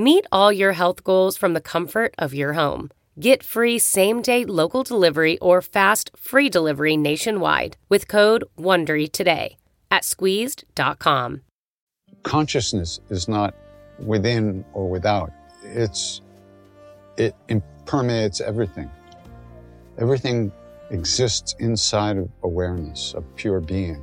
Meet all your health goals from the comfort of your home. Get free same day local delivery or fast free delivery nationwide with code WONDERY today at squeezed.com. Consciousness is not within or without. It's, it permeates everything. Everything exists inside of awareness, of pure being.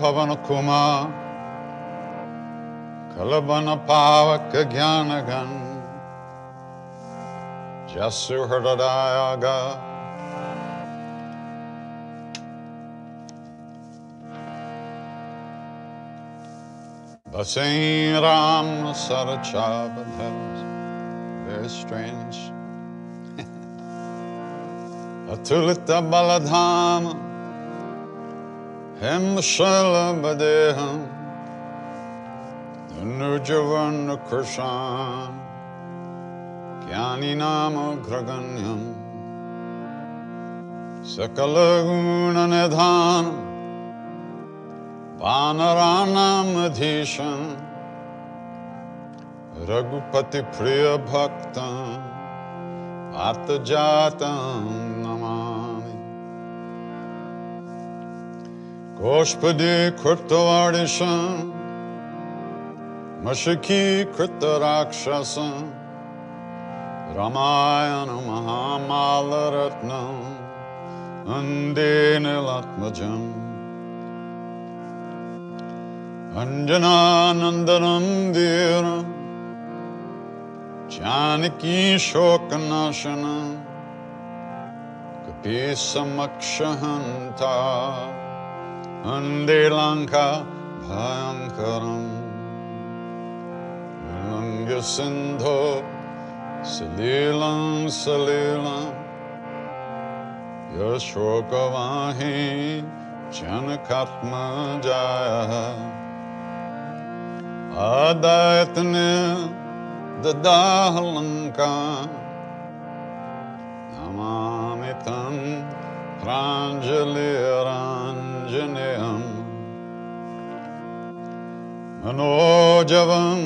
Pranavam Pavanakuma Kalabana Pavaka Gyanagan Jasu Hrdadayaga Basain Ram Sarachava very strange. Atulita Baladhama hem shalabadeham Nurjavan Krishan Kyani Nama Graganyam Sakalaguna Nidhanam Vanaranam Adhishan Raghupati Gospedi Kurtavardishan Mashaki Kurtarakshasam Ramayana Mahamalaratnam Andinilatmajam Anjananandanam Dhiram Janaki Shokanashanam Kapi Samakshahanta Ande Lanka Bhayankaram. Vilanga Sindho Salilam Salilam. Yashokavahi Janakatma Jaya. Adayatne Dadahalanka. Namamitam Pranjaliranjaneyam Manojavam.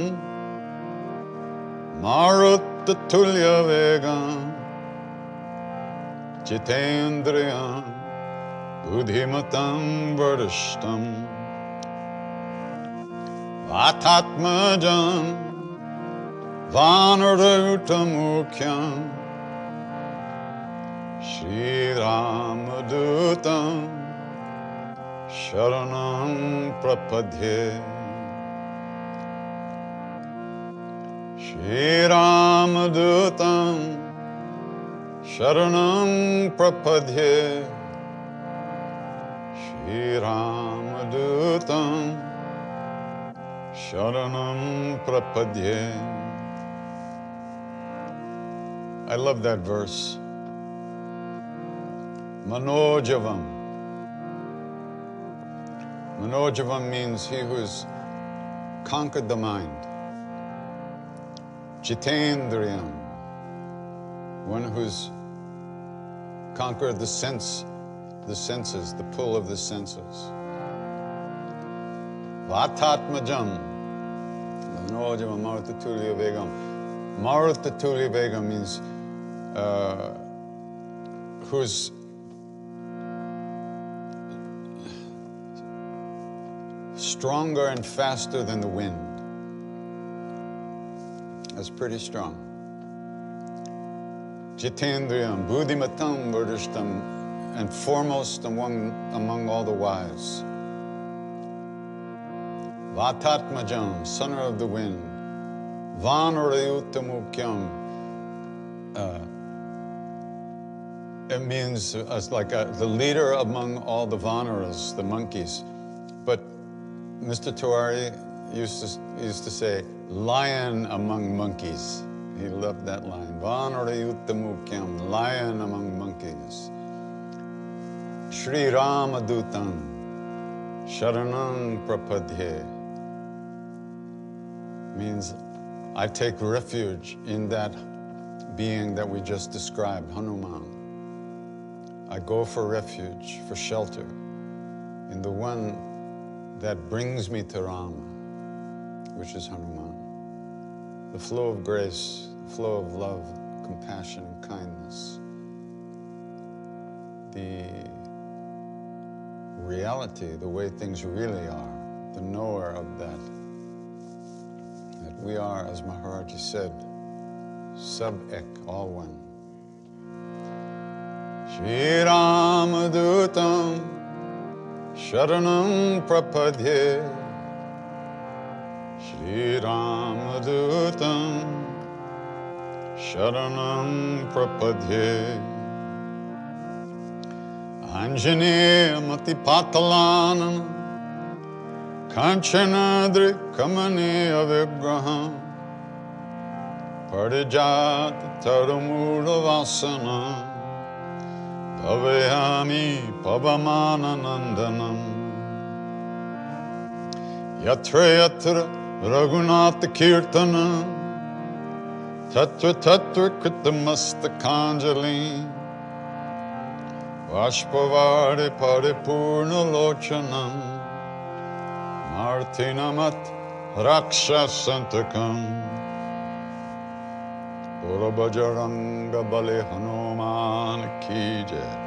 Maruttatulya Vegam. Jitendriyam Buddhimatam Vardishtam Vatatmajam. Vanarautamukyam Shri Ramadutam Sharanam Prapadye Shri Ramadutam Sharanam Prapadye Shri Ramadutam Sharanam Prapadye I love that verse. Manojavam. Manojavam means he who has conquered the mind. Jitendriyam, one who's conquered the sense, the senses, the pull of the senses. Vatatmajam, Manojavam Martatulya Vegam. Martatulya Vegam means uh, who's stronger and faster than the wind. That's pretty strong. Jitendriyam, Buddhimatam, Vardishtam, and foremost among, among all the wise. Vatatmajam, sonner of the wind. Vanarayutamukyam. Uh, it means like a, the leader among all the Vanaras, the monkeys. Mr. Tewari used to, used to say, lion among monkeys. He loved that line. Vanarayutamukyam, lion among monkeys. Sri Ramadutam, Sharanam Prapadhe. Means I take refuge in that being that we just described, Hanuman. I go for refuge, for shelter, in the one that brings me to Rama, which is Hanuman. The flow of grace, the flow of love, compassion, and kindness. The reality, the way things really are, the knower of that. That we are, as Maharaji said, sub ek, all one. Shri Ramadutam Sharanam Prapadye Shri Ramadutam Sharanam Prapadye Anjaneya Matipatalanam Kanchanadri Kamaniya Vigraham Parijat Taramula Aveyami Pavamanandanam Yatra Yatra Raghunath Kirtanam. Tatra Tatra Kritamastakhanjali Vashpavari Paripurna Lochanam. Martinamat Rakshasantakam Purabajaranga Balihano Hanuman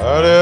Hare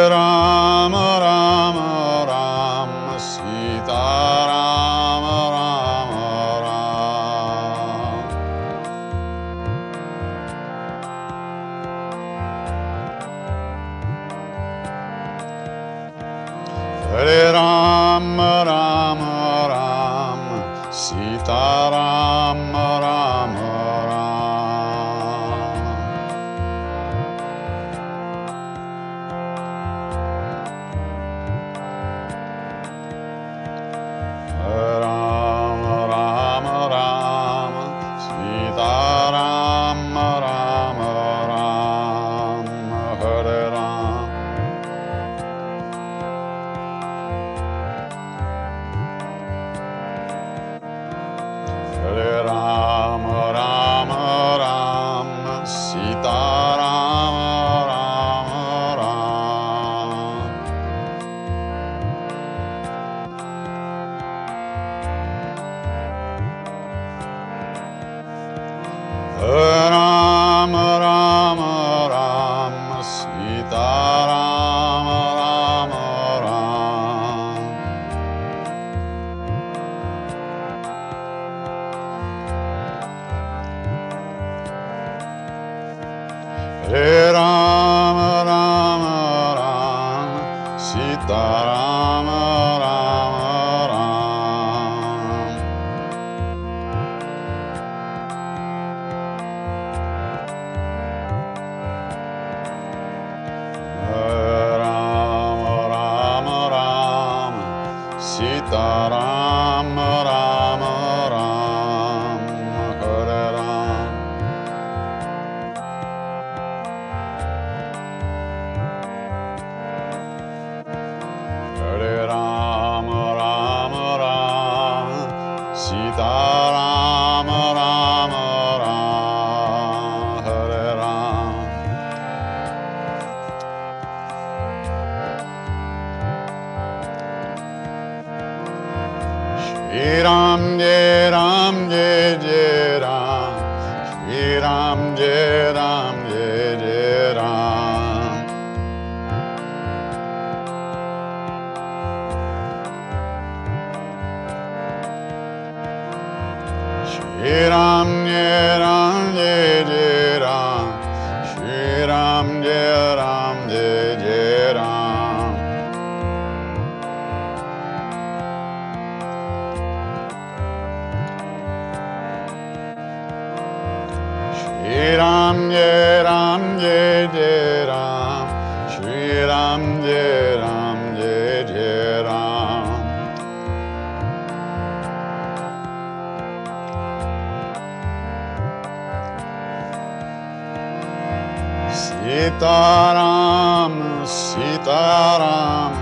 Sitaram, Sitaram,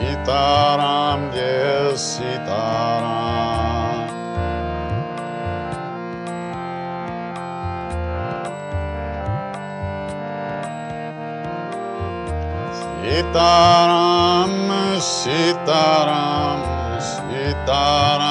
Sitaram, yes, Sitaram. Sitaram, Sitaram, Sitaram.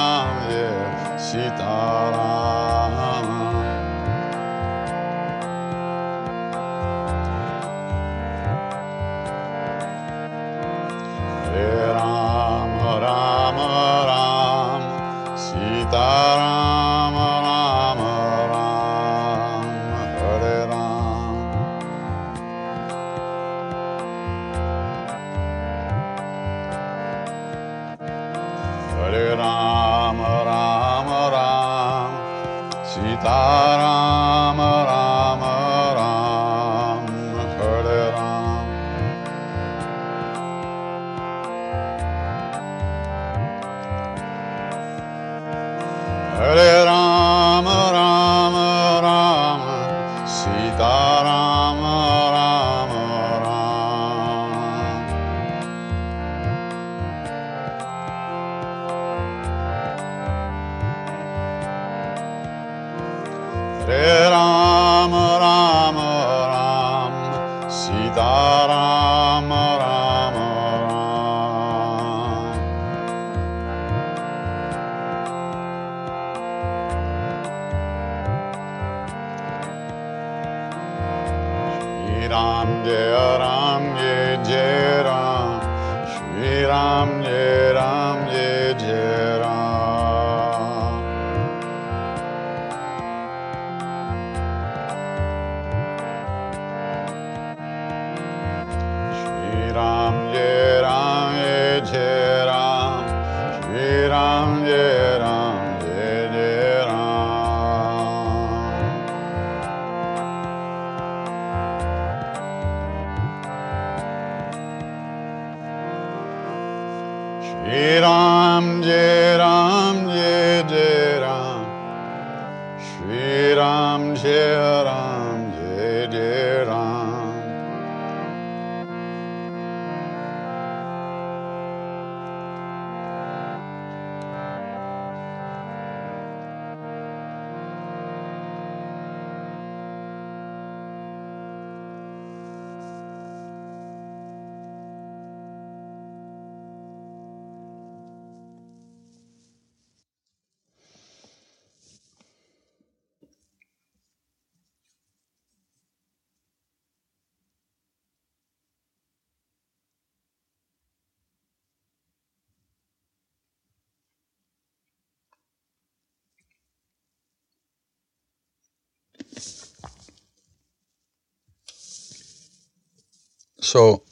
So,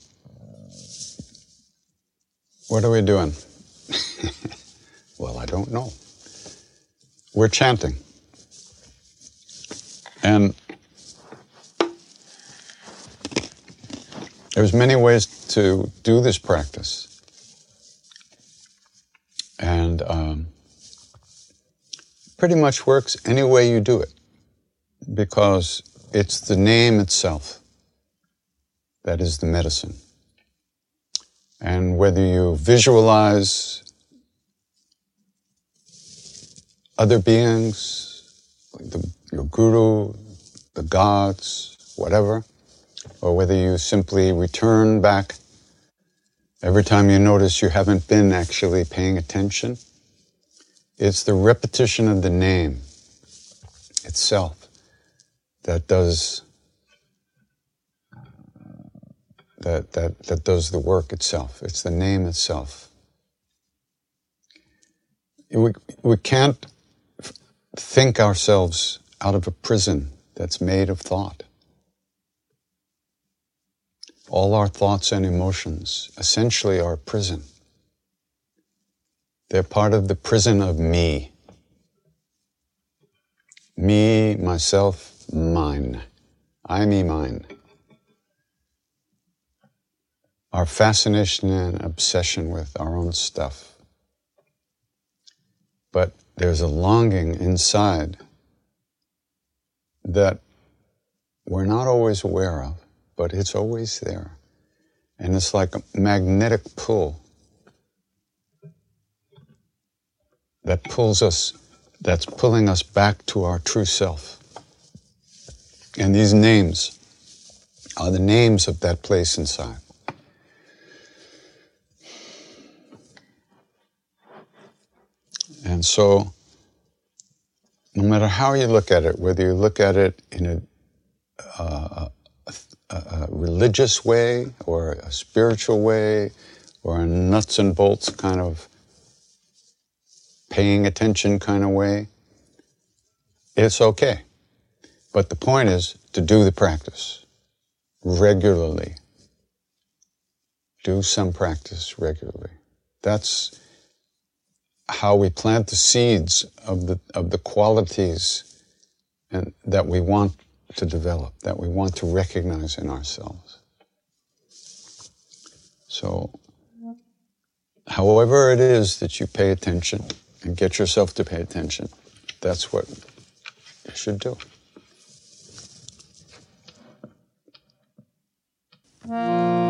what are we doing? well, I don't know. We're chanting. And there's many ways to do this practice. And um, pretty much works any way you do it because it's the name itself that is the medicine. And whether you visualize other beings, like the, your guru, the gods, whatever, or whether you simply return back every time you notice you haven't been actually paying attention, it's the repetition of the name itself that does that, that, that does the work itself. It's the name itself. We, we can't think ourselves out of a prison that's made of thought. All our thoughts and emotions essentially are a prison. They're part of the prison of me. Me, myself, mine. I, me, mine. Our fascination and obsession with our own stuff. But there's a longing inside that we're not always aware of, but it's always there. And it's like a magnetic pull that pulls us, that's pulling us back to our true self. And these names are the names of that place inside. And so, no matter how you look at it, whether you look at it in a, uh, a, a religious way or a spiritual way or a nuts and bolts kind of paying attention kind of way, it's okay. But the point is to do the practice regularly. Do some practice regularly. That's how we plant the seeds of the, of the qualities and, that we want to develop, that we want to recognize in ourselves. So, however it is that you pay attention and get yourself to pay attention, that's what you should do. Hare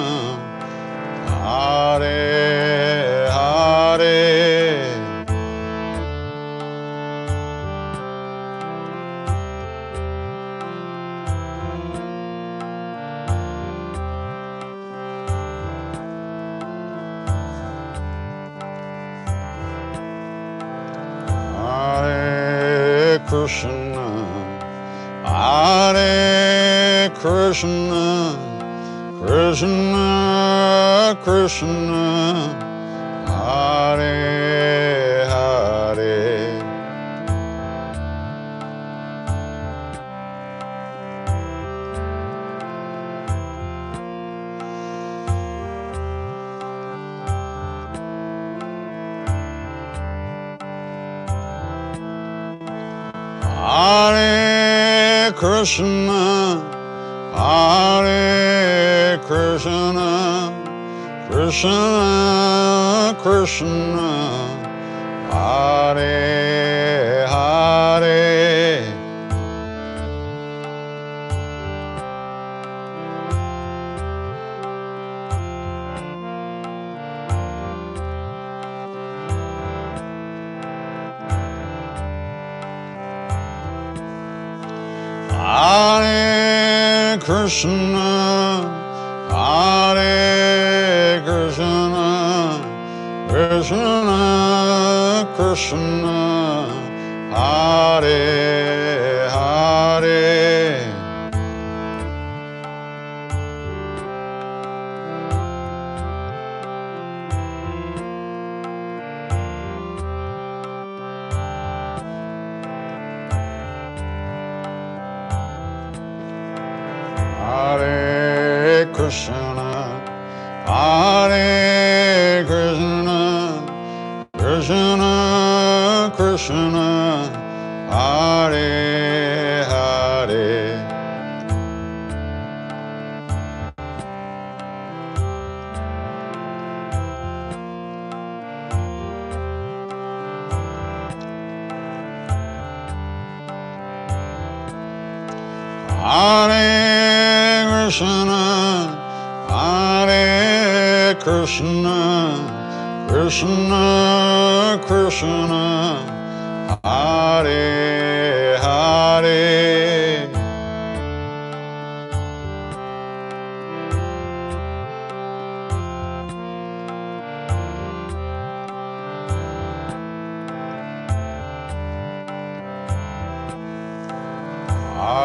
ocean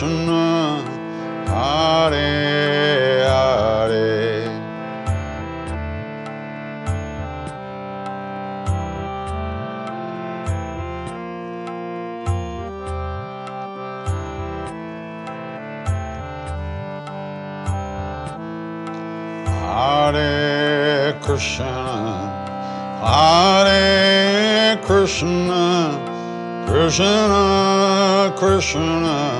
Krishna, Hare Hare. Hare Krishna, Hare Krishna, Krishna Krishna.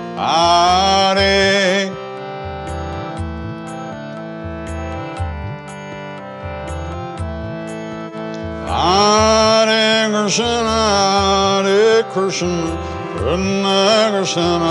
ocean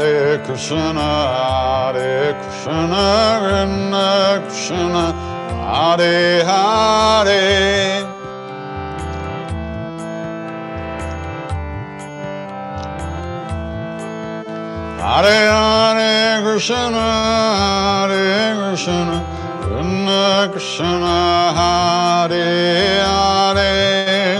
Hare Krishna, Hare Krishna, Krishna Krishna, Hare Hare. Hare Hare Krishna, Hare Krishna, Krishna Krishna, Hare Hare.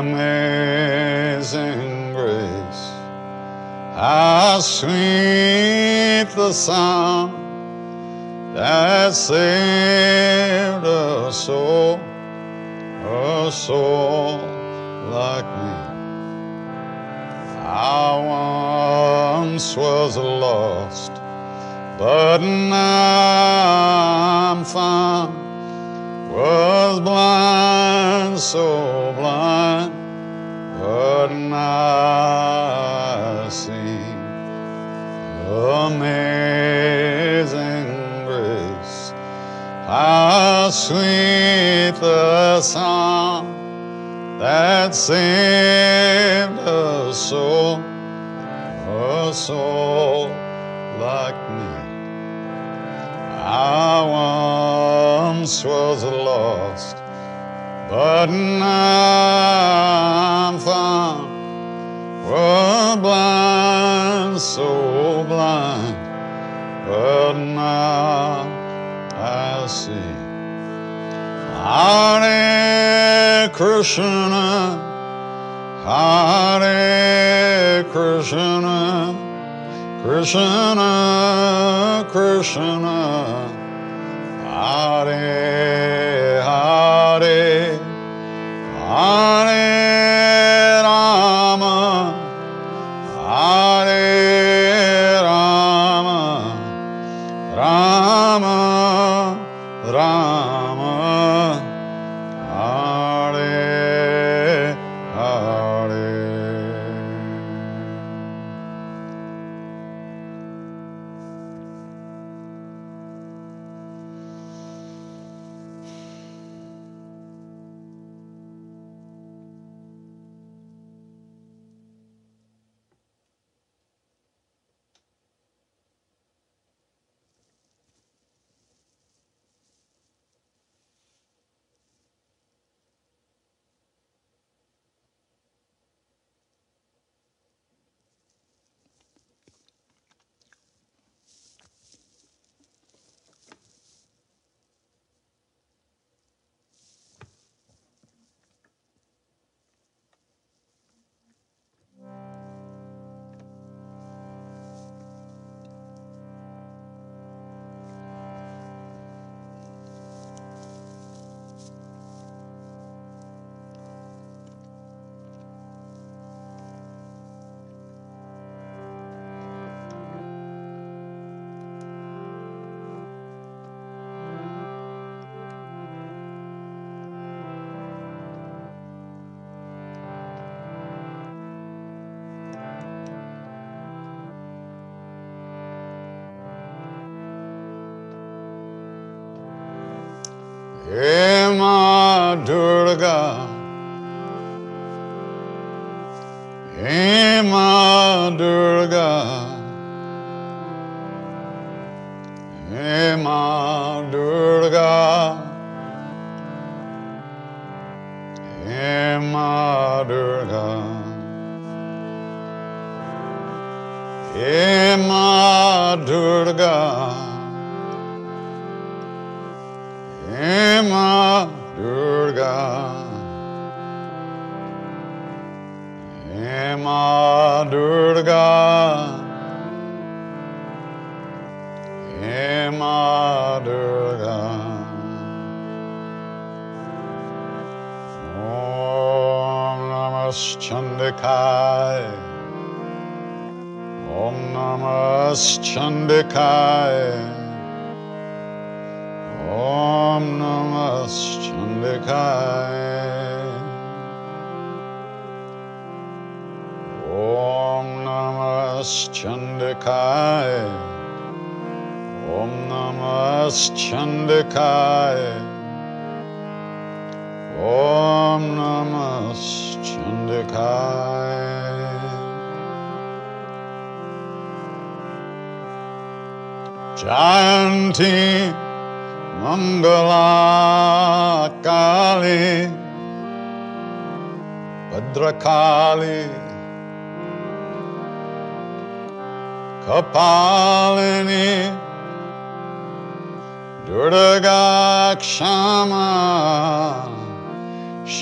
Amazing grace, how sweet the sound that saved a soul, a soul like me. I once was lost, but now I'm found. Was blind, so blind, but now I see. Amazing grace, how sweet the sound that saved a soul, a soul like me. I once was lost, but now I'm found. Was blind, so blind, but now I see. Hare Krishna, Hare Krishna, Krishna, Krishna, Hare Hare, Hare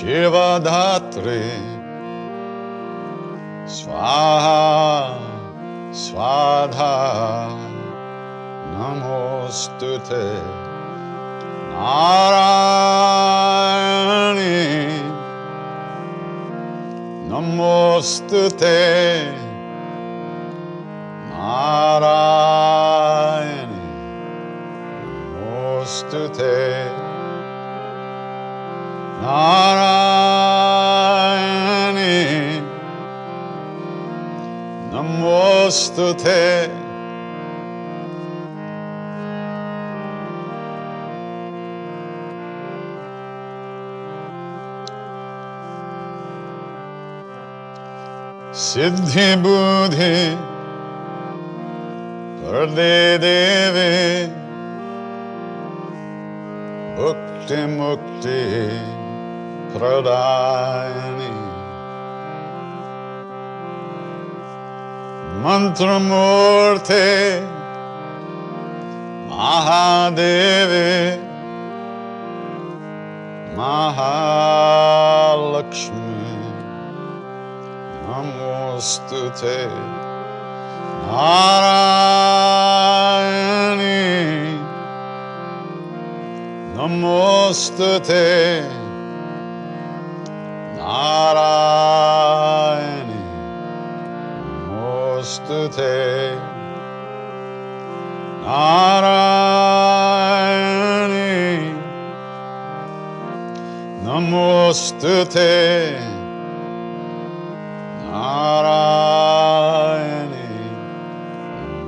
Shivadhatri Swaha Swadha Namostute. Narayani. Namostute Namostute सिद्धि बुद्धि प्रदे देवे। भुक्ति मुक्ति प्रदायिनी मंत्रमूर्ते महादेवे Mahalakshmi Namostute Narayani Namostute Narayani Namostute Narayani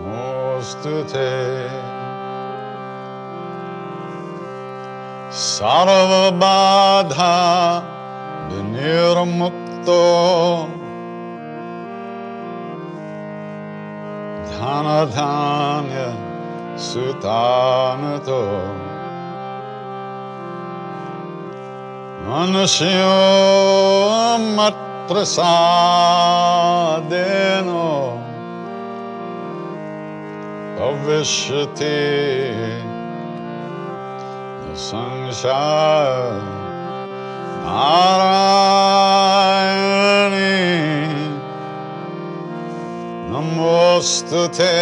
Namostute Sarvabadha Vinirmukto Dhanadhanya Sutanato Manasyo Mat prasadeno avishyati sanshaya narayani. Namostute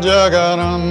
Jaganam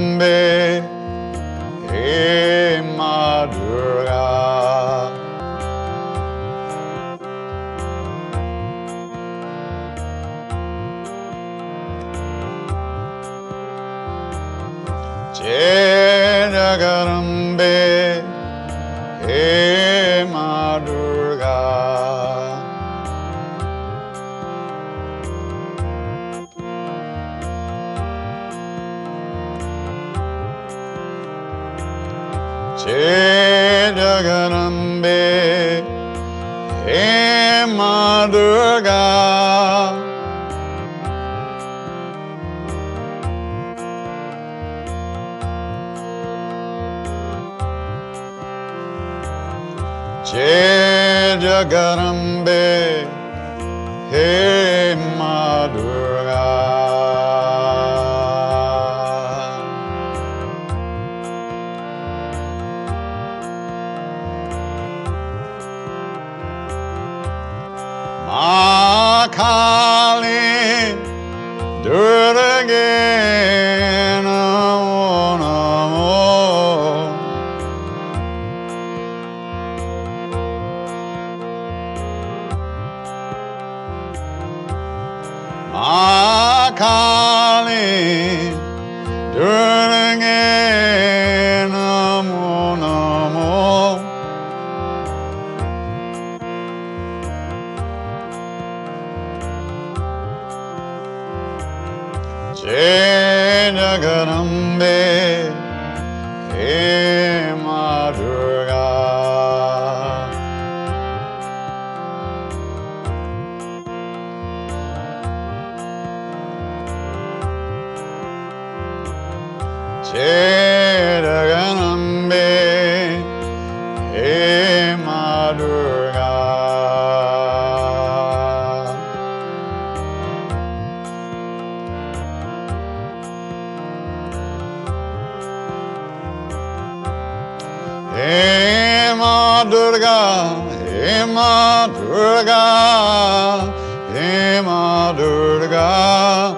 Durga, Hey Ma Durga, Hey Ma Durga.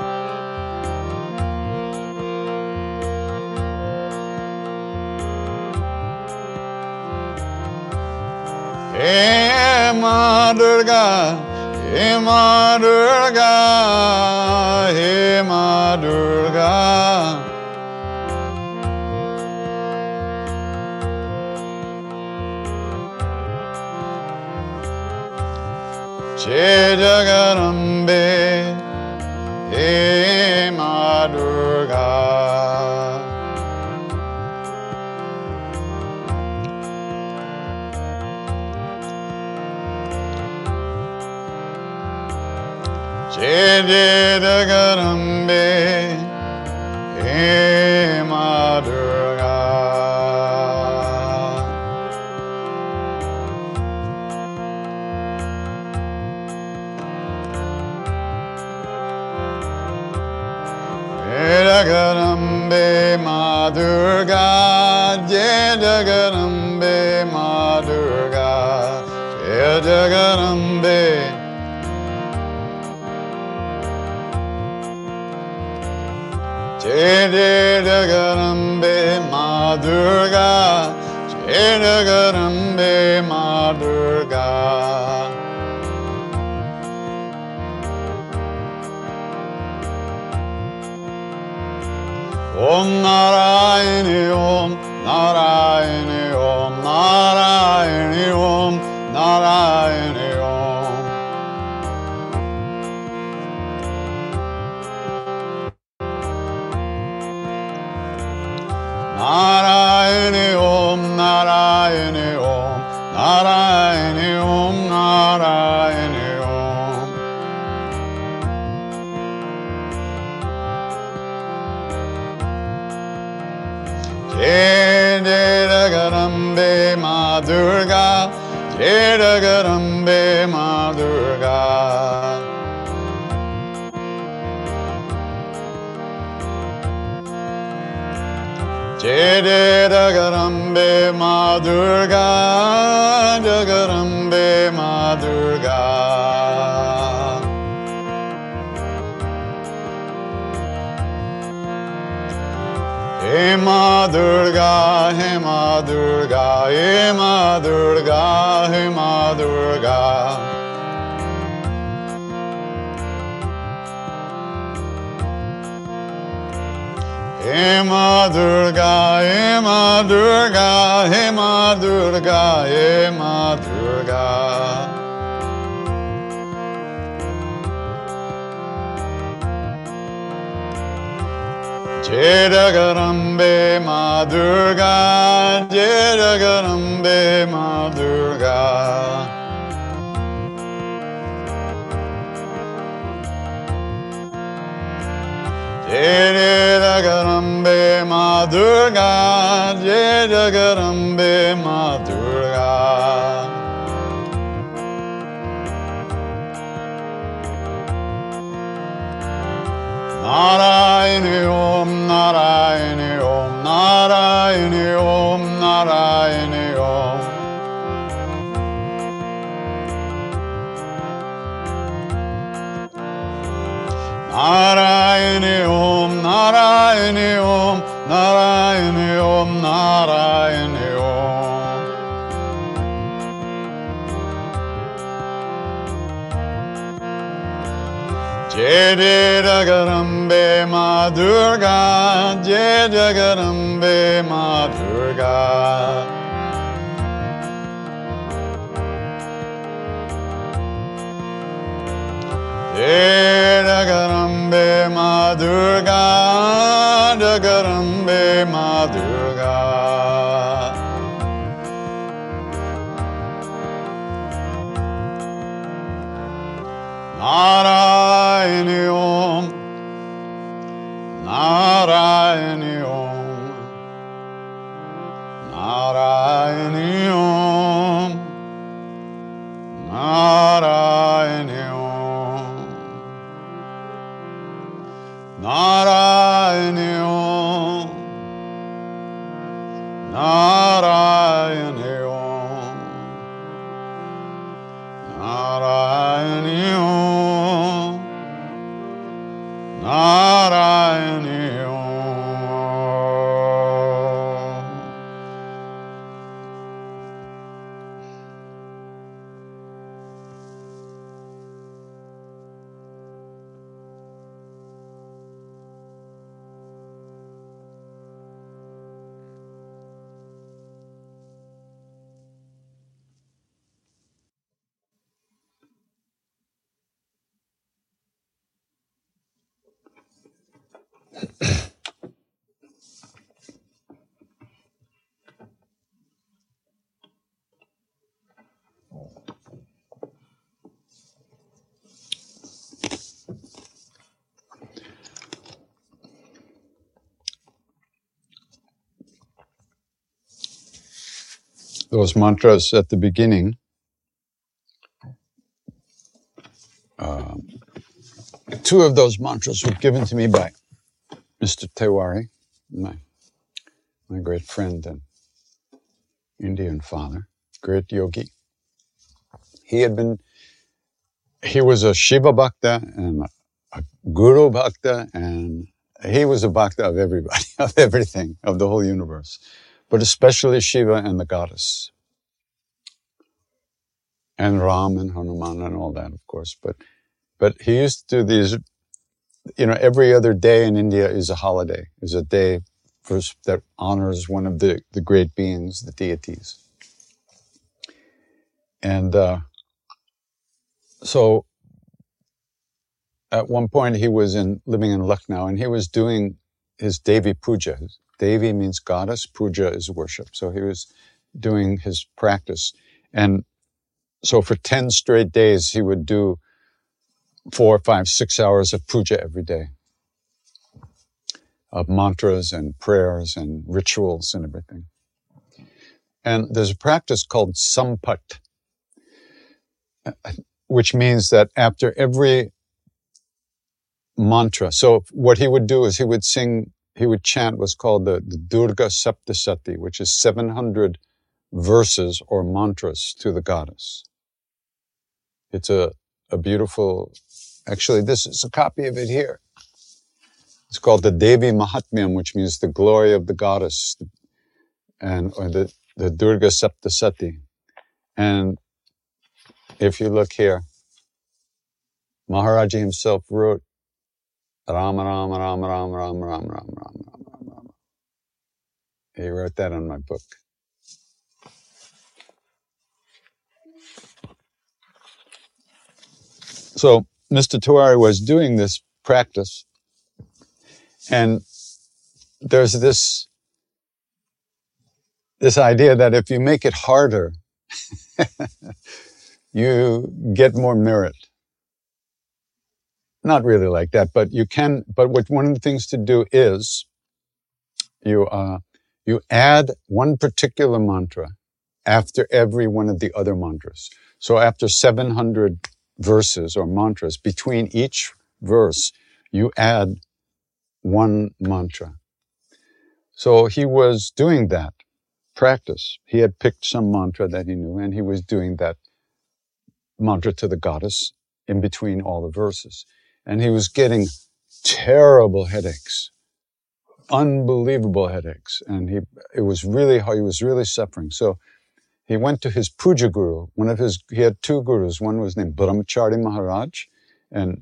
Hey Ma Durga, Hey Ma Durga, Hey Ma Durga. I got on. Durga, Jai Jagadambe Ma Durga, Jai Jagadambe. Jai Jai Jagadambe Ma Durga, Jai Jagadambe Ma Durga. Om Narayani Durga Jagadambe Ma Durga He Ma Durga, He Ma Durga, He Ma Durga, He Ma Durga. He Ma Durga, He Ma Durga, He Ma Durga, He Ma Durga. Jedagarambe Ma Durga, Jedagarambe Ma Durga. Jedagarambe Ma Durga, Jedagarambe Ma Durga. Narayani Om Narayani Om Narayani Om Narayani Om Narayani Jedagarambe Ma Durga, Jedagarambe Ma Durga. Jedagarambe Ma Durga, Jagadambe Ma Durga. Narayani those mantras at the beginning. um, two of those mantras were given to me by Mr. Tewari, my, my great friend and Indian father, great yogi. He had been, he was a Shiva Bhakta and a Guru Bhakta, and he was a Bhakta of everybody, of everything, of the whole universe, but especially Shiva and the goddess. And Ram and Hanuman and all that, of course. But but he used to do these, you know, every other day in India is a holiday, is a day for, that honors one of the, the great beings, the deities. And uh, so at one point he was in living in Lucknow and he was doing his Devi Puja. Devi means goddess, puja is worship. So he was doing his practice. And so for 10 straight days, he would do four, five, six hours of puja every day of mantras and prayers and rituals and everything. And there's a practice called sampat, which means that after every mantra, so what he would do is he would sing, he would chant what's called the, the Durga Saptasati, which is 700 verses or mantras to the goddess. It's a, a beautiful, actually, this is a copy of it here. It's called the Devi Mahatmyam, which means the glory of the goddess, and or the, the Durga Saptasati. And if you look here, Maharaji himself wrote Rama Rama Rama Rama Rama Rama Rama Rama Rama Rama. He wrote that on my book. So Mr. Tewari was doing this practice, and there's this this idea that if you make it harder, you get more merit. Not really like that, but you can. But what one of the things to do is you uh, you add one particular mantra after every one of the other mantras. So after 700 verses or mantras, between each verse, you add one mantra. So he was doing that practice. He had picked some mantra that he knew, and he was doing that mantra to the goddess in between all the verses. And he was getting terrible headaches, unbelievable headaches. And he, it was really, how he was really suffering. So he went to his puja guru. One of his, he had two gurus. One was named Brahmachari Maharaj and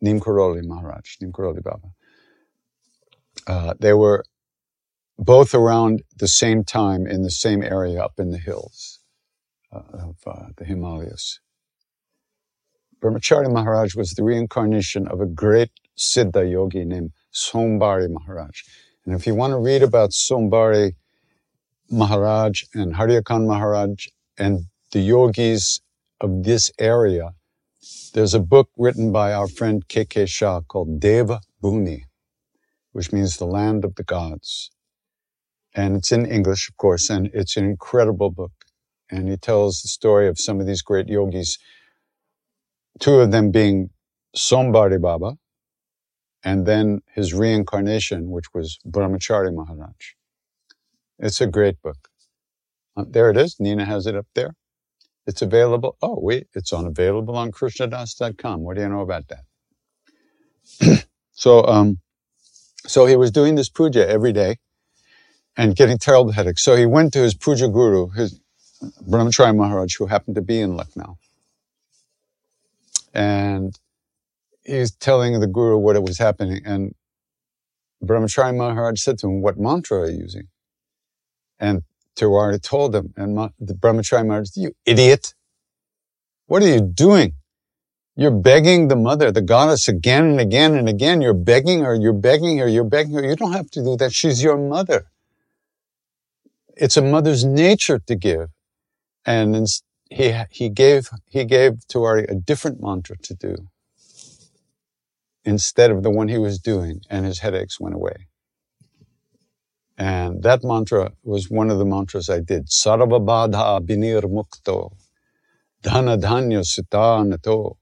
Neem Karoli Maharaj, Neem Karoli Baba. Uh, they were both around the same time in the same area up in the hills uh, of uh, the Himalayas. Brahmachari Maharaj was the reincarnation of a great Siddha yogi named Sombari Maharaj. And if you want to read about Sombari, Maharaj and Hairakhan Maharaj and the yogis of this area, there's a book written by our friend K.K. Sah called Deva Bhumi, which means the land of the gods. And it's in English, of course, and it's an incredible book. And he tells the story of some of these great yogis, two of them being Sombari Baba, and then his reincarnation, which was Brahmachari Maharaj. It's a great book. Uh, there it is. Nina has it up there. It's available. Oh, wait, it's on available on krishnadas.com. What do you know about that? so, um, so he was doing this puja every day and getting terrible headaches. So he went to his puja guru, his Brahmachari Maharaj, who happened to be in Lucknow. And he's telling the guru what it was happening. And Brahmachari Maharaj said to him, What mantra are you using? And Tewari told him, and the Brahmachari Maharaj, you idiot. What are you doing? You're begging the mother, the goddess again and again and again. You're begging her, you're begging her, you're begging her. You don't have to do that. She's your mother. It's a mother's nature to give. And he, he gave, he gave Tewari a different mantra to do instead of the one he was doing, and his headaches went away. And that mantra was one of the mantras I did. Sarvabadha binir mukto, dhana dhanya sitanato,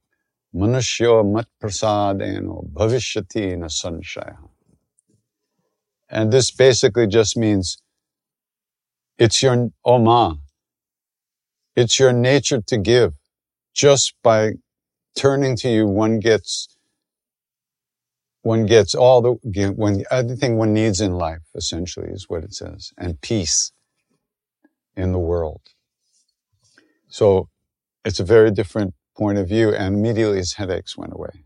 manushyo mat prasadeno, bhavishyati na sanshaya. And this basically just means it's your oh oma. It's your nature to give. Just by turning to you, one gets one gets all the when everything one needs in life essentially is what it says and peace in the world. So it's a very different point of view and immediately his headaches went away.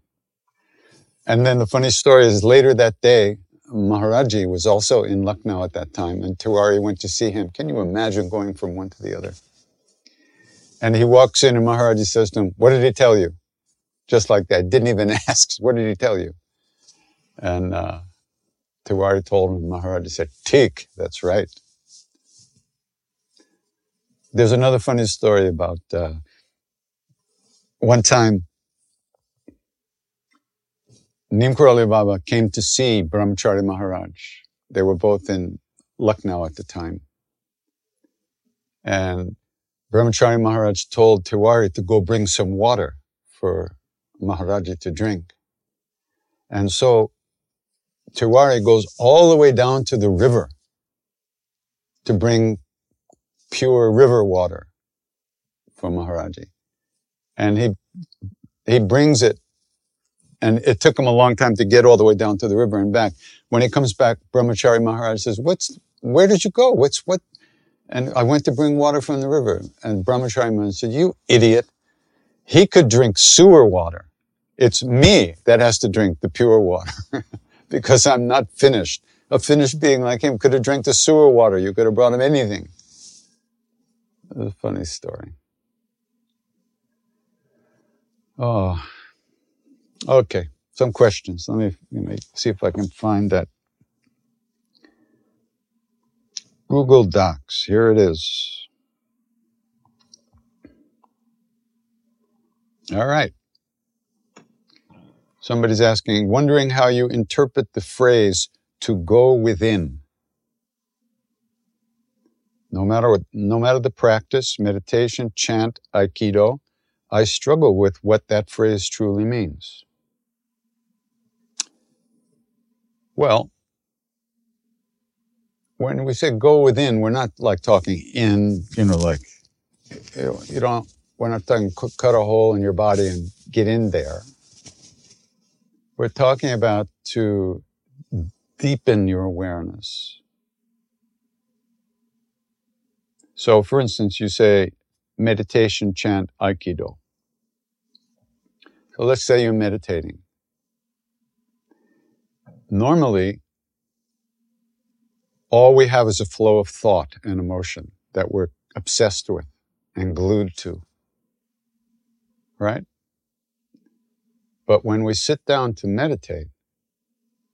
And then the funny story is later that day maharaji was also in lucknow at that time and tewari went to see him. Can you imagine going from one to the other? And he walks in and maharaji says to him what did he tell you? Just like that. Didn't even ask what did he tell you and uh, Tewari told him, Maharaj said, Tik, that's right. There's another funny story about uh, one time Neem Karoli Baba came to see Brahmachari Maharaj. They were both in Lucknow at the time. And Brahmachari Maharaj told Tewari to go bring some water for Maharaji to drink. And so Tewari goes all the way down to the river to bring pure river water for Maharaji. And he, he brings it and it took him a long time to get all the way down to the river and back. When he comes back, Brahmachari Maharaj says, "What's? Where did you go? What's what?" And I went to bring water from the river. And Brahmachari Maharaj said, "You idiot! He could drink sewer water. It's me that has to drink the pure water because I'm not finished. A finished being like him could have drank the sewer water. You could have brought him anything." A funny story. Oh, okay. Some questions. Let me, let me see if I can find that. Google Docs. Here it is. All right. Somebody's asking, wondering how you interpret the phrase to go within. No matter what, no matter the practice, meditation, chant, aikido, I struggle with what that phrase truly means. Well, when we say go within, we're not like talking in, you know, like, you don't, we're not talking cut a hole in your body and get in there. We're talking about to deepen your awareness. So, for instance, you say meditation chant Aikido. So let's say you're meditating. Normally, all we have is a flow of thought and emotion that we're obsessed with and glued to. Right? But when we sit down to meditate,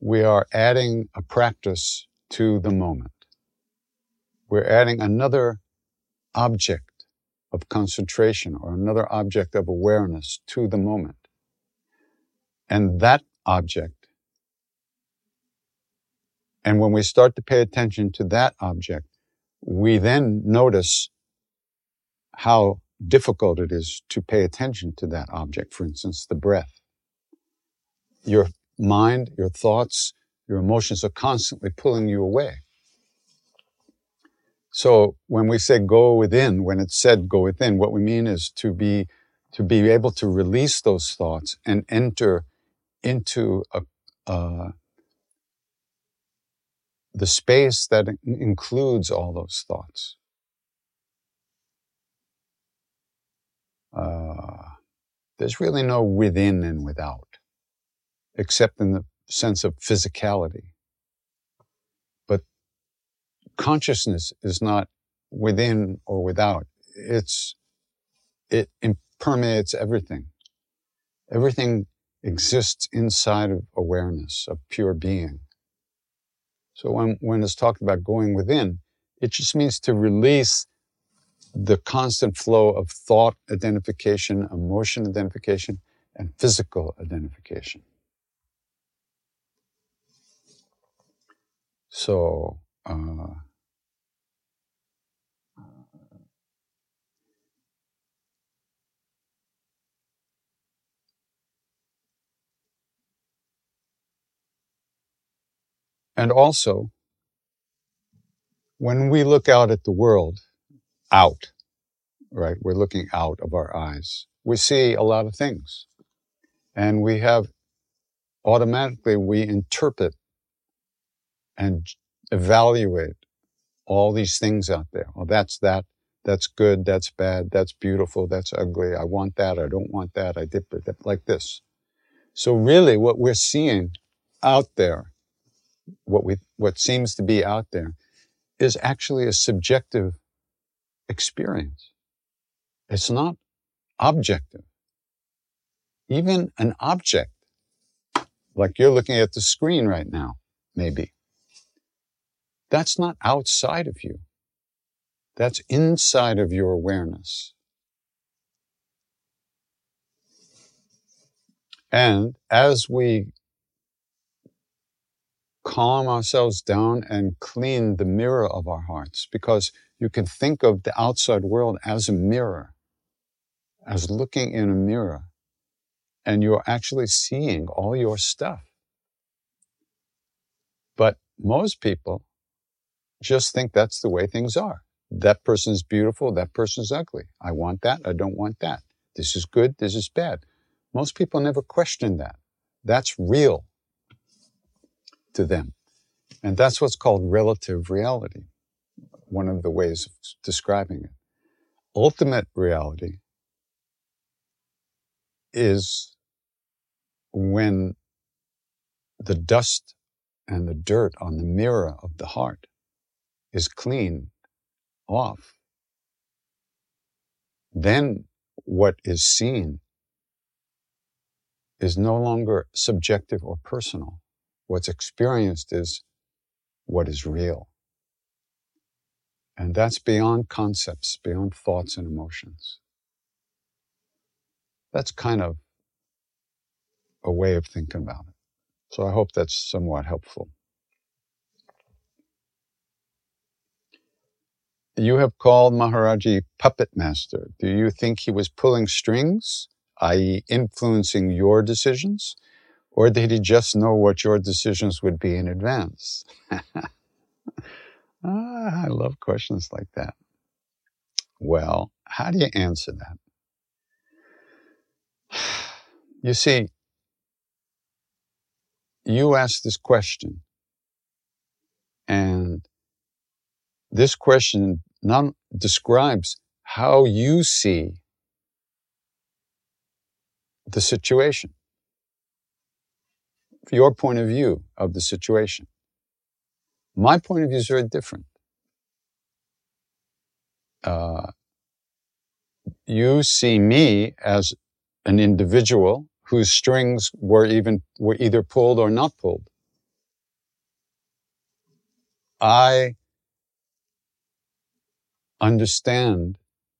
we are adding a practice to the moment. We're adding another object of concentration or another object of awareness to the moment. And that object, and when we start to pay attention to that object, we then notice how difficult it is to pay attention to that object. For instance, the breath. Your mind, your thoughts, your emotions are constantly pulling you away. So when we say go within, when it's said go within, what we mean is to be to be able to release those thoughts and enter into a, uh, the space that includes all those thoughts. Uh, there's really no within and without, except in the sense of physicality. But consciousness is not within or without. It's, it permeates everything. Everything exists inside of awareness, of pure being. So when, when it's talked about going within, it just means to release the constant flow of thought identification, emotion identification, and physical identification. So, uh, And also, when we look out at the world, out, right? We're looking out of our eyes. We see a lot of things. And we have automatically, we interpret and evaluate all these things out there. Well, that's that. That's good. That's bad. That's beautiful. That's ugly. I want that. I don't want that. I did it like this. So really what we're seeing out there what we what seems to be out there is actually a subjective experience. It's not objective. Even an object, like you're looking at the screen right now, maybe, that's not outside of you. That's inside of your awareness. And as we calm ourselves down and clean the mirror of our hearts because you can think of the outside world as a mirror, as looking in a mirror, and you're actually seeing all your stuff. But most people just think that's the way things are. That person's beautiful, that person's ugly. I want that, I don't want that. This is good, this is bad. Most people never question that. That's real to them. And that's what's called relative reality, one of the ways of describing it. Ultimate reality is when the dust and the dirt on the mirror of the heart is cleaned off. Then what is seen is no longer subjective or personal. What's experienced is what is real. And that's beyond concepts, beyond thoughts and emotions. That's kind of a way of thinking about it. So I hope that's somewhat helpful. You have called Maharaji puppet master. Do you think he was pulling strings, i.e., influencing your decisions? Or did he just know what your decisions would be in advance? ah, I love questions like that. Well, how do you answer that? You see, you asked this question, and this question not describes how you see the situation, your point of view of the situation. My point of view is very different. Uh, you see me as an individual whose strings were even were either pulled or not pulled. I understand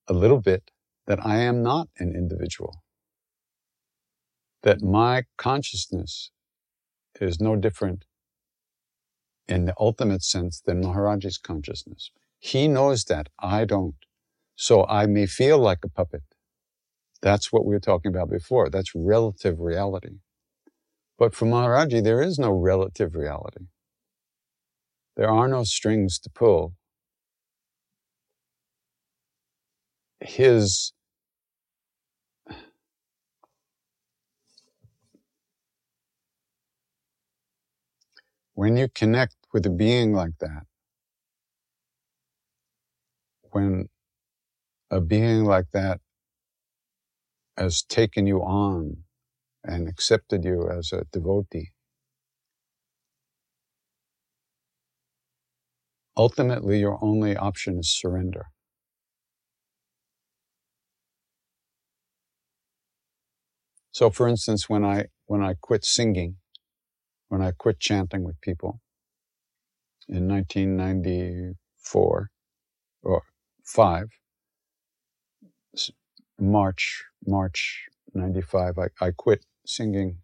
a little bit that I am not an individual. That my consciousness is no different in the ultimate sense than Maharaji's consciousness. He knows that, I don't. So I may feel like a puppet. That's what we were talking about before. That's relative reality. But for Maharaji, there is no relative reality. There are no strings to pull. His when you connect with a being like that, when a being like that has taken you on and accepted you as a devotee. Ultimately, your only option is surrender. So, for instance, when I when I quit singing, when I quit chanting with people in 1994 or five, March, March 95, I, I quit singing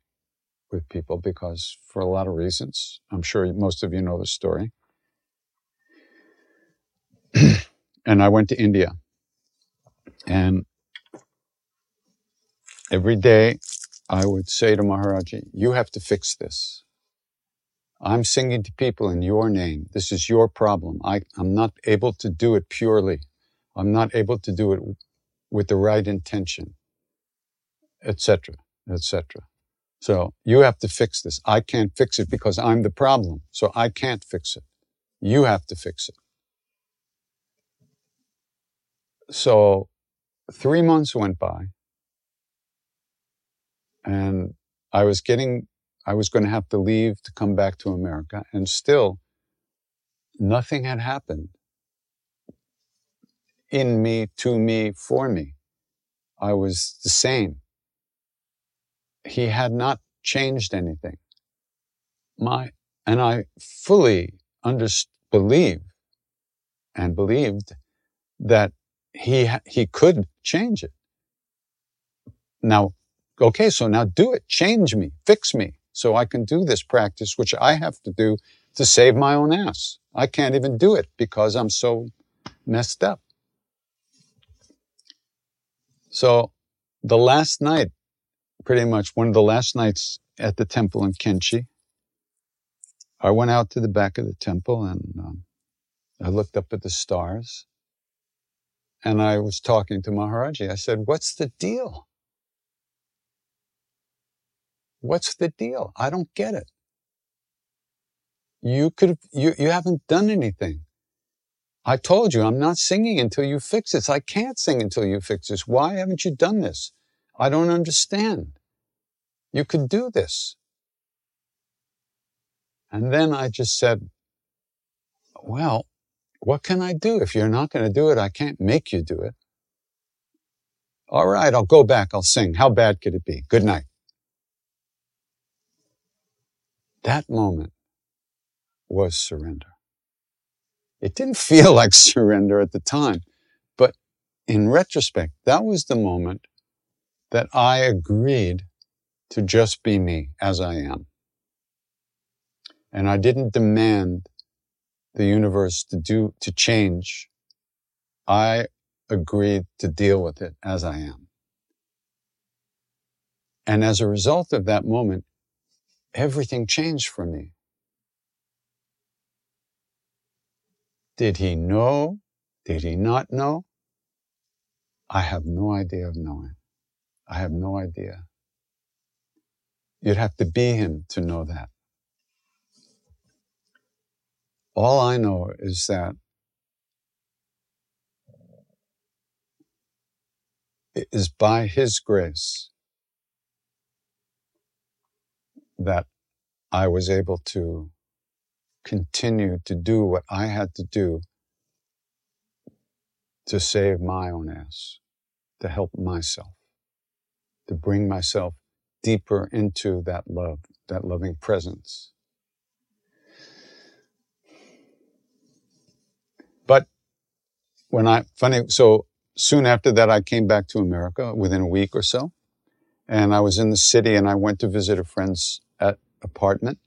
with people because for a lot of reasons. I'm sure most of you know the story. and I went to India. And every day I would say to Maharaji, you have to fix this. I'm singing to people in your name. This is your problem. I, I'm not able to do it purely. I'm not able to do it with the right intention, etc., etc. So you have to fix this. I can't fix it because I'm the problem. So I can't fix it. You have to fix it. So three months went by and I was getting, I was going to have to leave to come back to America and still nothing had happened in me, to me, for me. I was the same. He had not changed anything. My, and I fully understood, believe and believed that he, he could change it. Now, okay, so now do it. Change me, fix me so I can do this practice, which I have to do to save my own ass. I can't even do it because I'm so messed up. So the last night, pretty much one of the last nights at the temple in Kainchi, I went out to the back of the temple and um, I looked up at the stars and I was talking to Maharaji. I said, What's the deal? What's the deal? I don't get it. You could, you, you haven't done anything. I told you I'm not singing until you fix this. I can't sing until you fix this. Why haven't you done this? I don't understand. You could do this. And then I just said, well, what can I do? If you're not going to do it, I can't make you do it. All right, I'll go back. I'll sing. How bad could it be? Good night. That moment was surrender. It didn't feel like surrender at the time, but in retrospect, that was the moment that I agreed to just be me as I am. And I didn't demand the universe to do, to change. I agreed to deal with it as I am. And as a result of that moment, everything changed for me. Did he know? Did he not know? I have no idea of knowing. I have no idea. You'd have to be him to know that. All I know is that it is by his grace that I was able to continue to do what I had to do to save my own ass, to help myself, to bring myself deeper into that love, that loving presence. But when I, funny, so soon after that, I came back to America within a week or so. And I was in the city and I went to visit a friend's apartment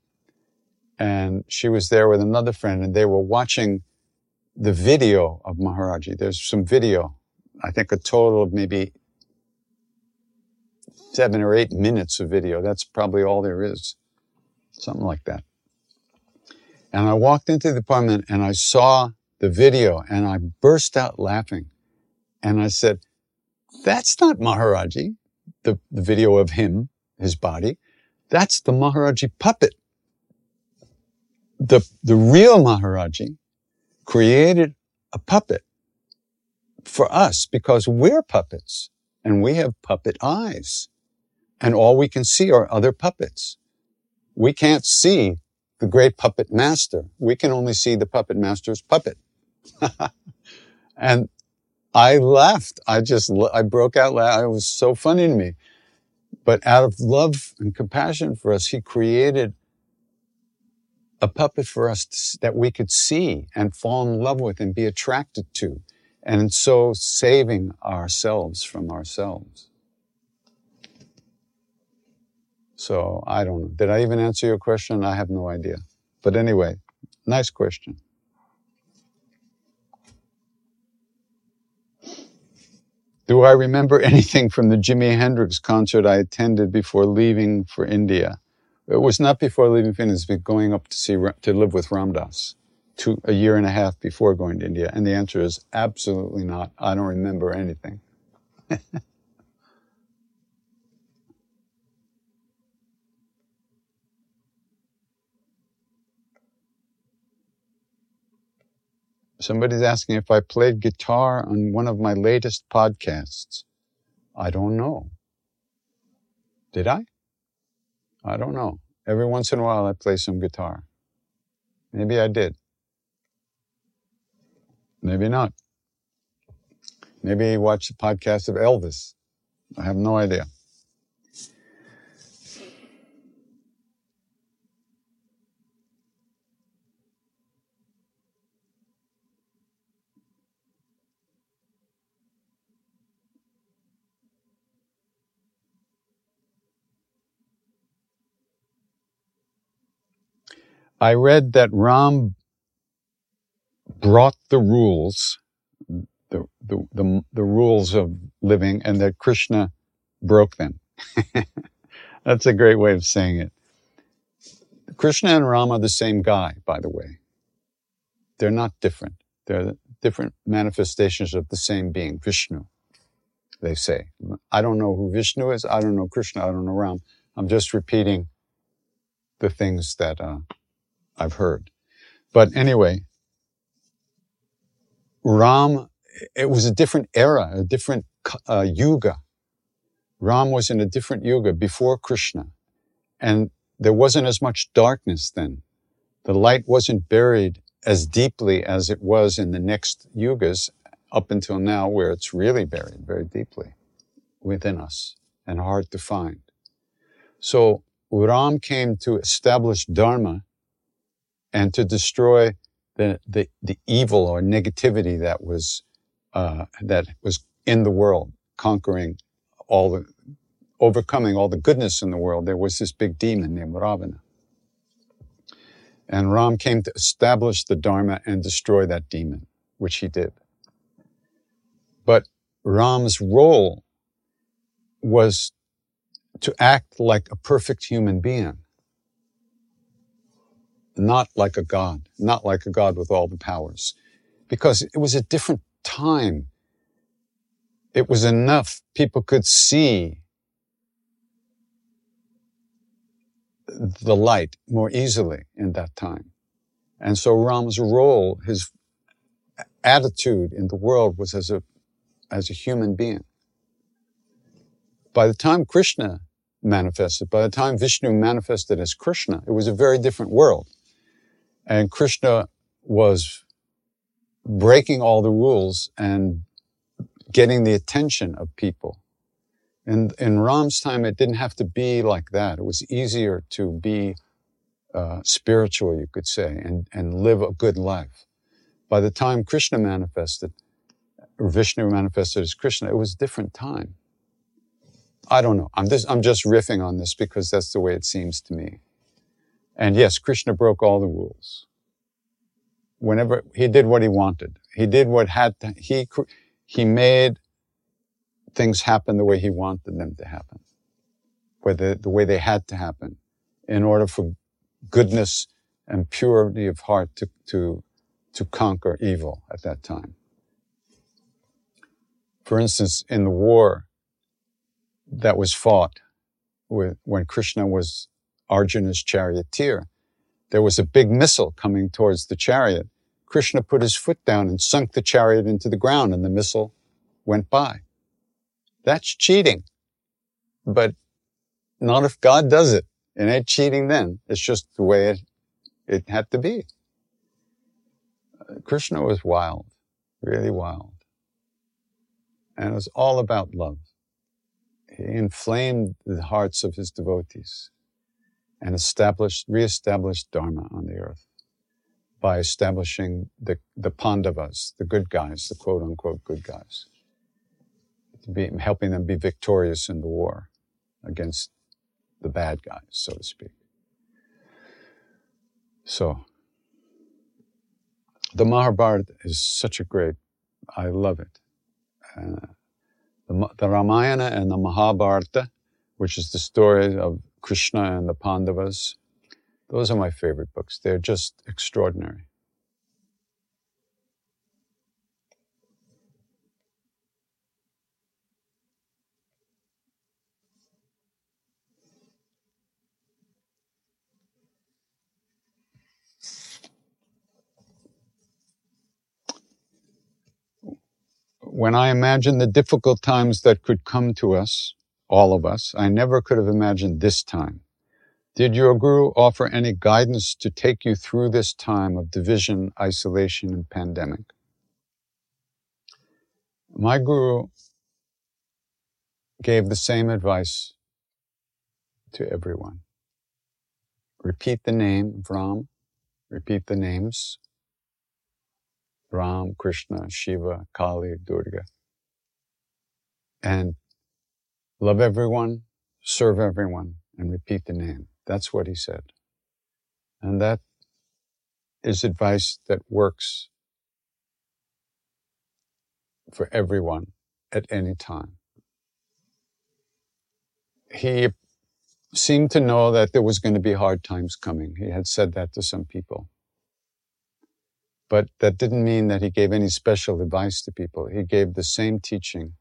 and she was there with another friend and they were watching the video of Maharaji. There's some video, I think a total of maybe seven or eight minutes of video. That's probably all there is. Something like that. And I walked into the apartment and I saw the video and I burst out laughing. And I said, that's not Maharaji, the, the video of him, his body. That's the Maharaji puppet the, the real Maharaji created a puppet for us because we're puppets and we have puppet eyes. And all we can see are other puppets. We can't see the great puppet master. We can only see the puppet master's puppet. and I laughed. I just, I broke out laughing. It was so funny to me. But out of love and compassion for us, he created a puppet for us to, that we could see and fall in love with and be attracted to, and so saving ourselves from ourselves. So I don't know. Did I even answer your question? I have no idea. But anyway, nice question. Do I remember anything from the Jimi Hendrix concert I attended before leaving for India? It was not before leaving for Finland, but going up to see to live with Ram Dass, two, a year and a half before going to India. And the answer is absolutely not. I don't remember anything. Somebody's asking if I played guitar on one of my latest podcasts. I don't know. Did I? I don't know. Every once in a while, I play some guitar. Maybe I did. Maybe not. Maybe watched the podcast of Elvis. I have no idea. I read that Ram brought the rules, the, the, the, the rules of living, and that Krishna broke them. That's a great way of saying it. Krishna and Ram are the same guy, by the way. They're not different. They're different manifestations of the same being, Vishnu, they say. I don't know who Vishnu is. I don't know Krishna. I don't know Ram. I'm just repeating the things that uh, I've heard. But anyway, Ram, it was a different era, a different uh, yuga. Ram was in a different yuga before Krishna. And there wasn't as much darkness then. The light wasn't buried as deeply as it was in the next yugas up until now, where it's really buried very deeply within us and hard to find. So Ram came to establish Dharma and to destroy the, the, the evil or negativity that was, uh, that was in the world, conquering all the, overcoming all the goodness in the world. There was this big demon named Ravana. And Ram came to establish the Dharma and destroy that demon, which he did. But Ram's role was to act like a perfect human being, not like a God, not like a God with all the powers, because it was a different time. It was enough. People could see the light more easily in that time. And so Ram's role, his attitude in the world was as a, as a human being. By the time Krishna manifested, by the time Vishnu manifested as Krishna, it was a very different world. And Krishna was breaking all the rules and getting the attention of people in, in Ram's time, it didn't have to be like that. It was easier to be uh, spiritual, you could say, and, and live a good life. By the time Krishna manifested, or Vishnu manifested as Krishna, it was a different time. I don't know. I'm just, I'm just riffing on this because that's the way it seems to me. And yes, Krishna broke all the rules. Whenever he did what he wanted, he did what had to, he, he made things happen the way he wanted them to happen, whether the way they had to happen in order for goodness and purity of heart to, to, to conquer evil at that time. For instance, in the war that was fought with, when Krishna was Arjuna's charioteer, there was a big missile coming towards the chariot. Krishna put his foot down and sunk the chariot into the ground and the missile went by. That's cheating. But not if God does it. It ain't cheating then. It's just the way it, it had to be. Uh, Krishna was wild, really wild. And it was all about love. He inflamed the hearts of his devotees and established, reestablished Dharma on the earth by establishing the, the Pandavas, the good guys, the quote unquote good guys be, helping them be victorious in the war against the bad guys, so to speak. So, the Mahabharata is such a great, I love it. Uh, the, the Ramayana and the Mahabharata, which is the story of Krishna and the Pandavas, those are my favorite books. They're just extraordinary. when I imagine the difficult times that could come to us, all of us, I never could have imagined this time. Did your guru offer any guidance to take you through this time of division, isolation, and pandemic? My guru gave the same advice to everyone. Repeat the name of Ram, repeat the names Ram, Krishna, Shiva, Kali, Durga. And love everyone, serve everyone, and repeat the name. That's what he said. And that is advice that works for everyone at any time. He seemed to know that there was going to be hard times coming. He had said that to some people. But that didn't mean that he gave any special advice to people. He gave the same teaching.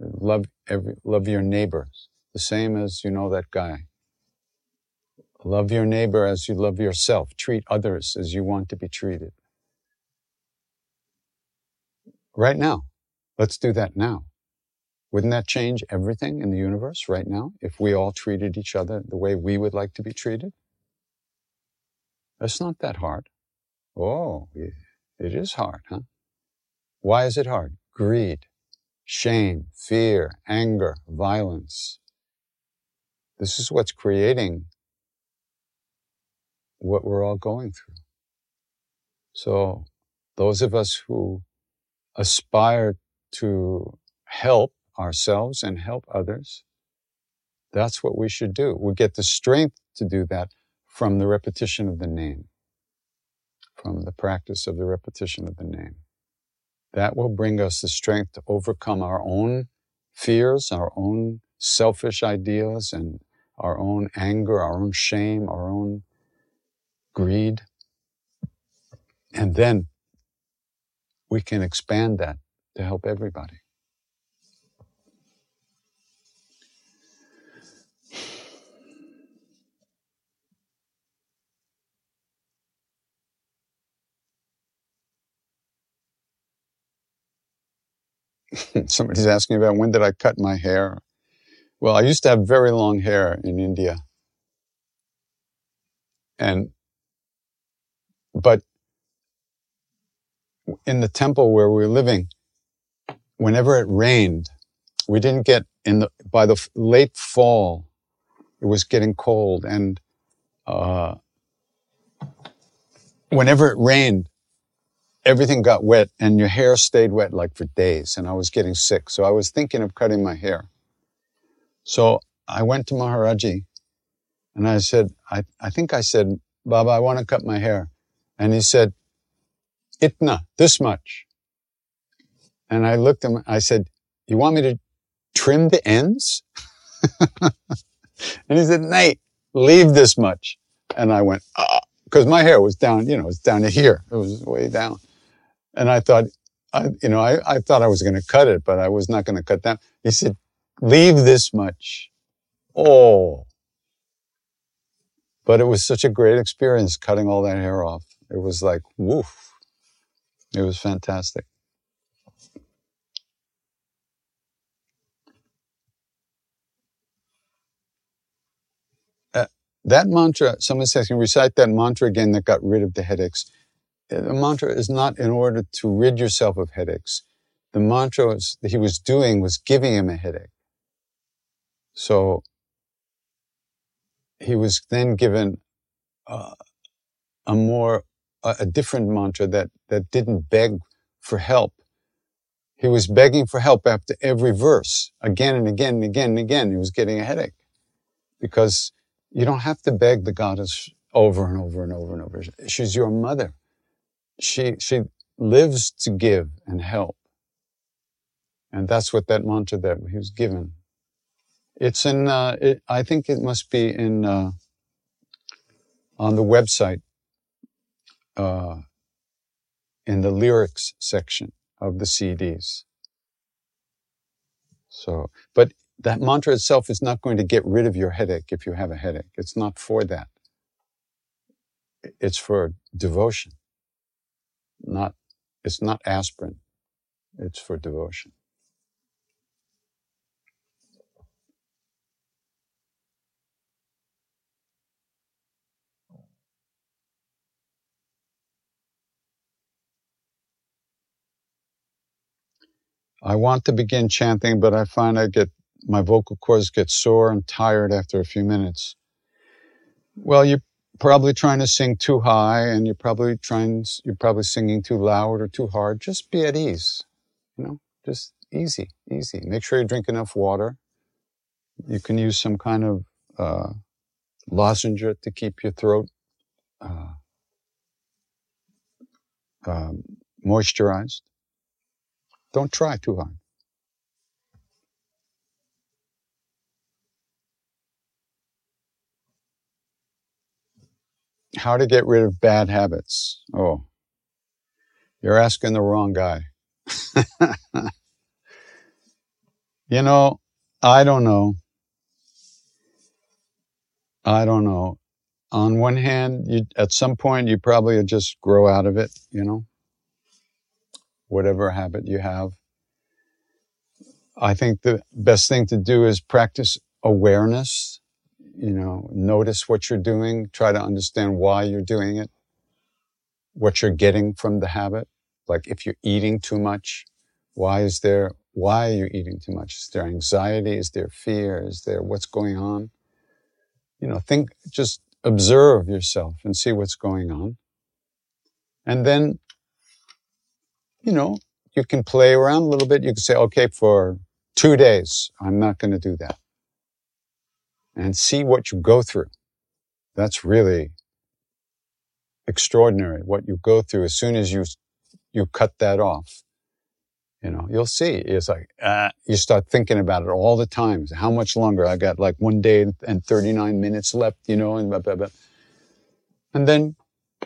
Love every, love your neighbors. The same as, you know, that guy Love your neighbor as you love yourself. Treat others as you want to be treated. Right now. Let's do that now. Wouldn't that change everything in the universe right now if we all treated each other the way we would like to be treated? That's not that hard. Oh, it is hard, huh? Why is it hard? Greed, shame, fear, anger, violence. This is what's creating what we're all going through. So, those of us who aspire to help ourselves and help others, that's what we should do. We get the strength to do that from the repetition of the name, from the practice of the repetition of the name. That will bring us the strength to overcome our own fears, our own selfish ideas, and our own anger, our own shame, our own greed. And then we can expand that to help everybody. Somebody's asking about when did I cut my hair? Well, I used to have very long hair in India. And, but in the temple where we were living, whenever it rained, we didn't get in the, by the late fall, it was getting cold. And, uh, whenever it rained, everything got wet and your hair stayed wet like for days and I was getting sick. So I was thinking of cutting my hair. So I went to Maharaji and I said, I, I think I said, Baba, I want to cut my hair. And he said, Itna, this much. And I looked at him, I said, you want me to trim the ends? and he said, Nate, leave this much. And I went, ah, because my hair was down, you know, it's down to here. It was way down. And I thought, I, you know, I, I thought I was going to cut it, but I was not going to cut that. He said, leave this much. Oh. But it was such a great experience cutting all that hair off. It was like, woof. It was fantastic. Uh, that mantra, someone says, can recite that mantra again that got rid of the headaches the mantra is not in order to rid yourself of headaches. The mantra that he was doing was giving him a headache. So he was then given uh, a more, a, a different mantra that, that didn't beg for help. He was begging for help after every verse, again and again and again and again. He was getting a headache because you don't have to beg the goddess over and over and over and over. She's your mother she she lives to give and help. And that's what that mantra that he was given. It's in, uh, it, I think it must be in, uh, on the website, uh, in the lyrics section of the CDs. So, but that mantra itself is not going to get rid of your headache if you have a headache. It's not for that. It's for devotion not, it's not aspirin. It's for devotion. I want to begin chanting, but I find I get my vocal cords get sore and tired after a few minutes. Well, you probably trying to sing too high and you're probably trying, you're probably singing too loud or too hard. Just be at ease, you know, just easy, easy. Make sure you drink enough water. You can use some kind of uh, lozenge to keep your throat uh, um, moisturized. Don't try too hard. How to get rid of bad habits. Oh, you're asking the wrong guy. you know, I don't know. I don't know. on one hand, you, at some point, you probably just grow out of it, you know, whatever habit you have. I think the best thing to do is practice awareness, you know, notice what you're doing, try to understand why you're doing it, what you're getting from the habit. Like if you're eating too much, why is there, why are you eating too much? Is there anxiety? Is there fear? Is there what's going on? You know, think, just observe yourself and see what's going on. And then, you know, you can play around a little bit. You can say, okay, for two days, I'm not going to do that. And see what you go through. That's really extraordinary what you go through as soon as you, you cut that off. You know, you'll see. It's like, uh, you start thinking about it all the time. How much longer? I got like one day and 39 minutes left, you know, and blah, blah, blah. And then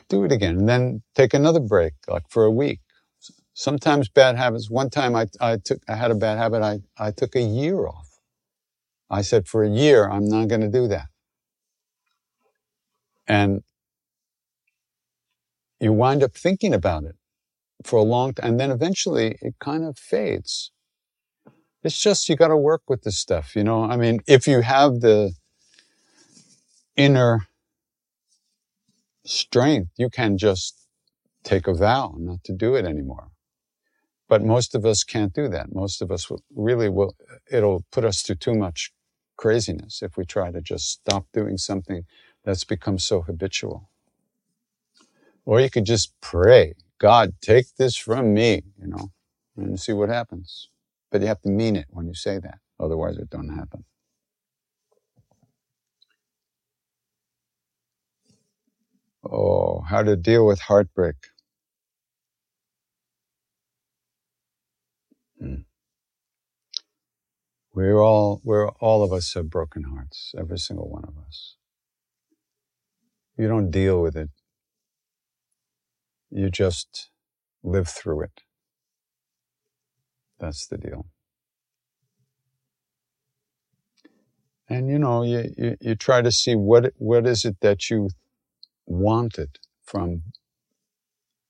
do it again. And then take another break, like for a week. Sometimes bad habits. One time I, I took, I had a bad habit. I, I took a year off. I said, for a year, I'm not going to do that. And you wind up thinking about it for a long time. And then eventually it kind of fades. It's just, you got to work with this stuff, you know? I mean, if you have the inner strength, you can just take a vow not to do it anymore. But most of us can't do that. Most of us will, really will, it'll put us through too much craziness if we try to just stop doing something that's become so habitual. Or you could just pray God, take this from me, you know, and see what happens. But you have to mean it when you say that. Otherwise it don't happen. Oh, how to deal with heartbreak. We're all, we're, all of us have broken hearts, every single one of us. You don't deal with it you just live through it. That's the deal. And you know, you, you, you, try to see what what is it that you wanted from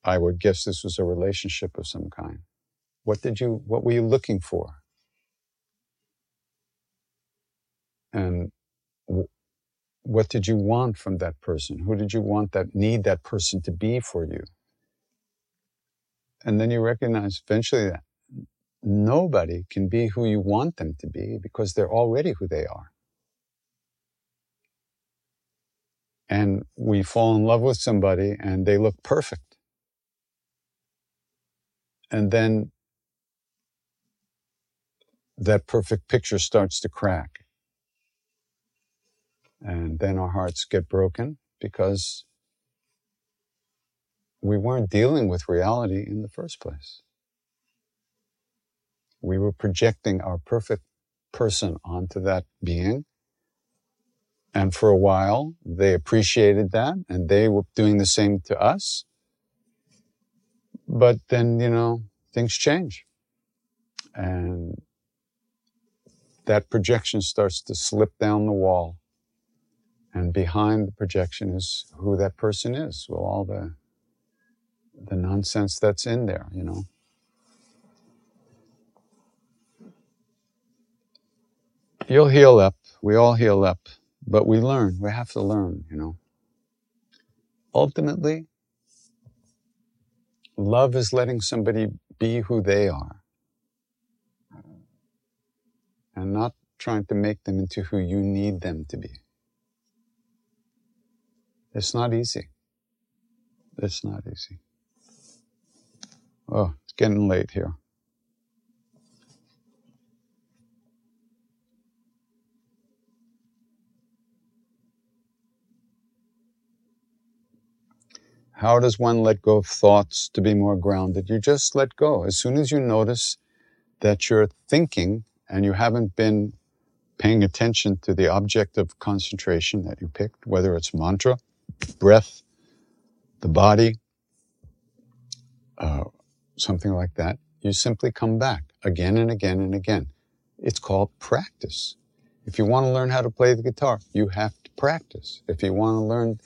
I would guess this was a relationship of some kind. What did you what were you looking for? And w- what did you want from that person? Who did you want that need that person to be for you? And then you recognize eventually that nobody can be who you want them to be because they're already who they are. And we fall in love with somebody and they look perfect. And then that perfect picture starts to crack. And then our hearts get broken because we weren't dealing with reality in the first place. We were projecting our perfect person onto that being. And for a while, they appreciated that and they were doing the same to us. But then, you know, things change. And that projection starts to slip down the wall. And behind the projection is who that person is. Well, all the the nonsense that's in there, you know. You'll heal up. We all heal up, but we learn. We have to learn, you know. Ultimately, love is letting somebody be who they are and not trying to make them into who you need them to be. It's not easy. It's not easy. Oh, it's getting late here. How does one let go of thoughts to be more grounded? You just let go. As soon as you notice that you're thinking and you haven't been paying attention to the object of concentration that you picked, whether it's mantra, breath, the body, uh, something like that, you simply come back again and again and again. It's called practice. If you want to learn how to play the guitar, you have to practice. If you want to learn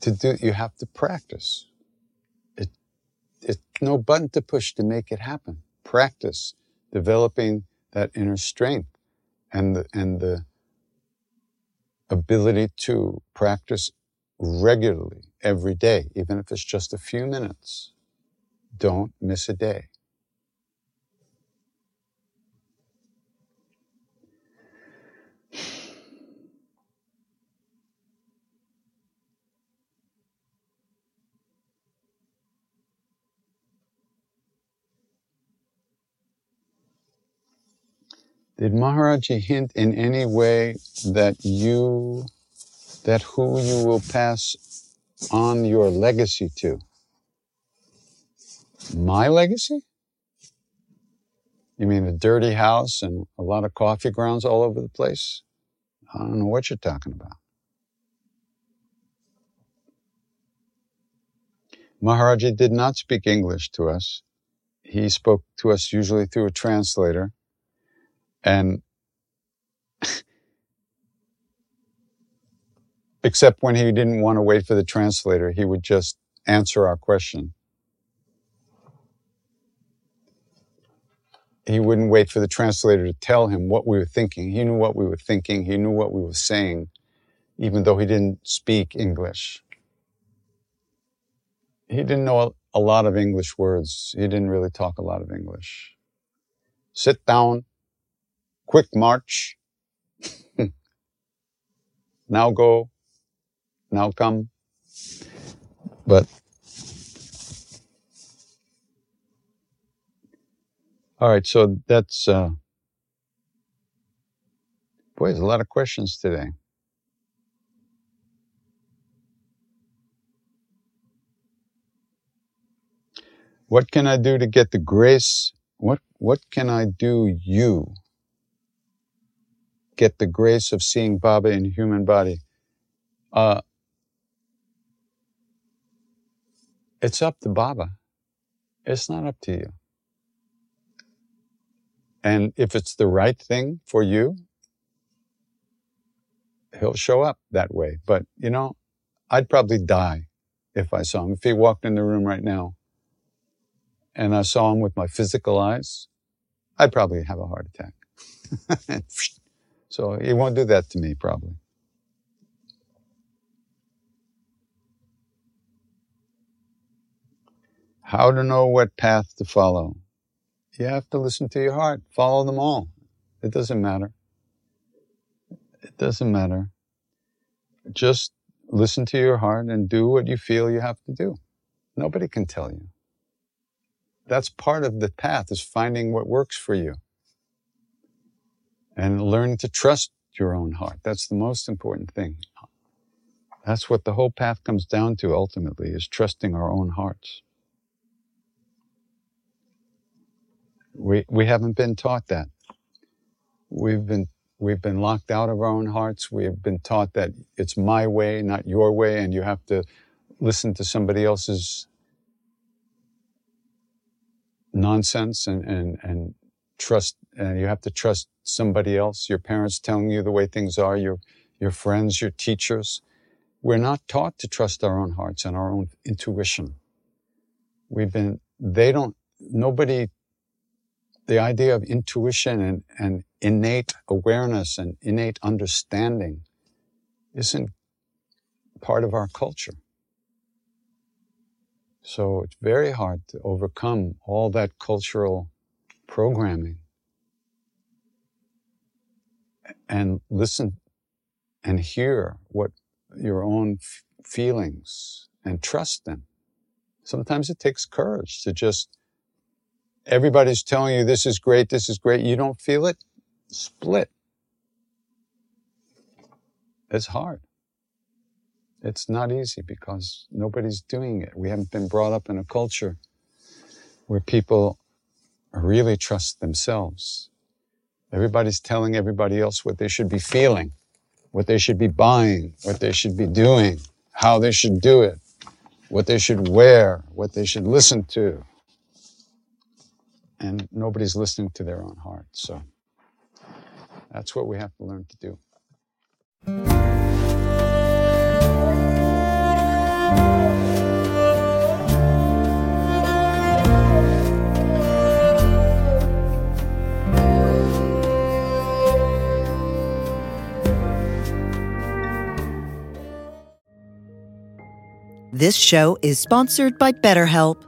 to do, you have to practice. It, it's no button to push to make it happen. Practice developing that inner strength and the, and the ability to practice regularly every day, even if it's just a few minutes. Don't miss a day. Did Maharaji hint in any way that you, that who you will pass on your legacy to? My legacy? You mean a dirty house and a lot of coffee grounds all over the place? I don't know what you're talking about. Maharaji did not speak English to us. He spoke to us usually through a translator. And except when he didn't want to wait for the translator, he would just answer our question. He wouldn't wait for the translator to tell him what we were thinking. He knew what we were thinking. He knew what we were saying, even though he didn't speak English. He didn't know a lot of English words. He didn't really talk a lot of English. Sit down, quick march. now go, now come. But all right, so that's uh, boy, there's a lot of questions today. What can I do to get the grace? What what can I do you get the grace of seeing Baba in human body. Uh, it's up to Baba. It's not up to you. And if it's the right thing for you, he'll show up that way. But, you know, I'd probably die if I saw him. If he walked in the room right now and I saw him with my physical eyes, I'd probably have a heart attack. So he won't do that to me, probably. How to know what path to follow? You have to listen to your heart. Follow them all. It doesn't matter. It doesn't matter. Just listen to your heart and do what you feel you have to do. Nobody can tell you. That's part of the path is finding what works for you and learn to trust your own heart. That's the most important thing. That's what the whole path comes down to ultimately is trusting our own hearts. We, we haven't been taught that. We've been, we've been locked out of our own hearts. We've been taught that it's my way, not your way, and you have to listen to somebody else's nonsense and, and, and trust, and you have to trust somebody else, your parents telling you the way things are, your, your friends, your teachers. We're not taught to trust our own hearts and our own intuition. We've been, they don't, nobody, the idea of intuition and, and innate awareness and innate understanding isn't part of our culture. So it's very hard to overcome all that cultural programming and listen and hear what your own f- feelings and trust them. Sometimes it takes courage to just, everybody's telling you this is great, this is great. You don't feel it? Split. It's hard. It's not easy because nobody's doing it. We haven't been brought up in a culture where people really trust themselves Everybody's telling everybody else what they should be feeling, what they should be buying, what they should be doing, how they should do it, what they should wear, what they should listen to. And nobody's listening to their own heart. So that's what we have to learn to do. This show is sponsored by BetterHelp.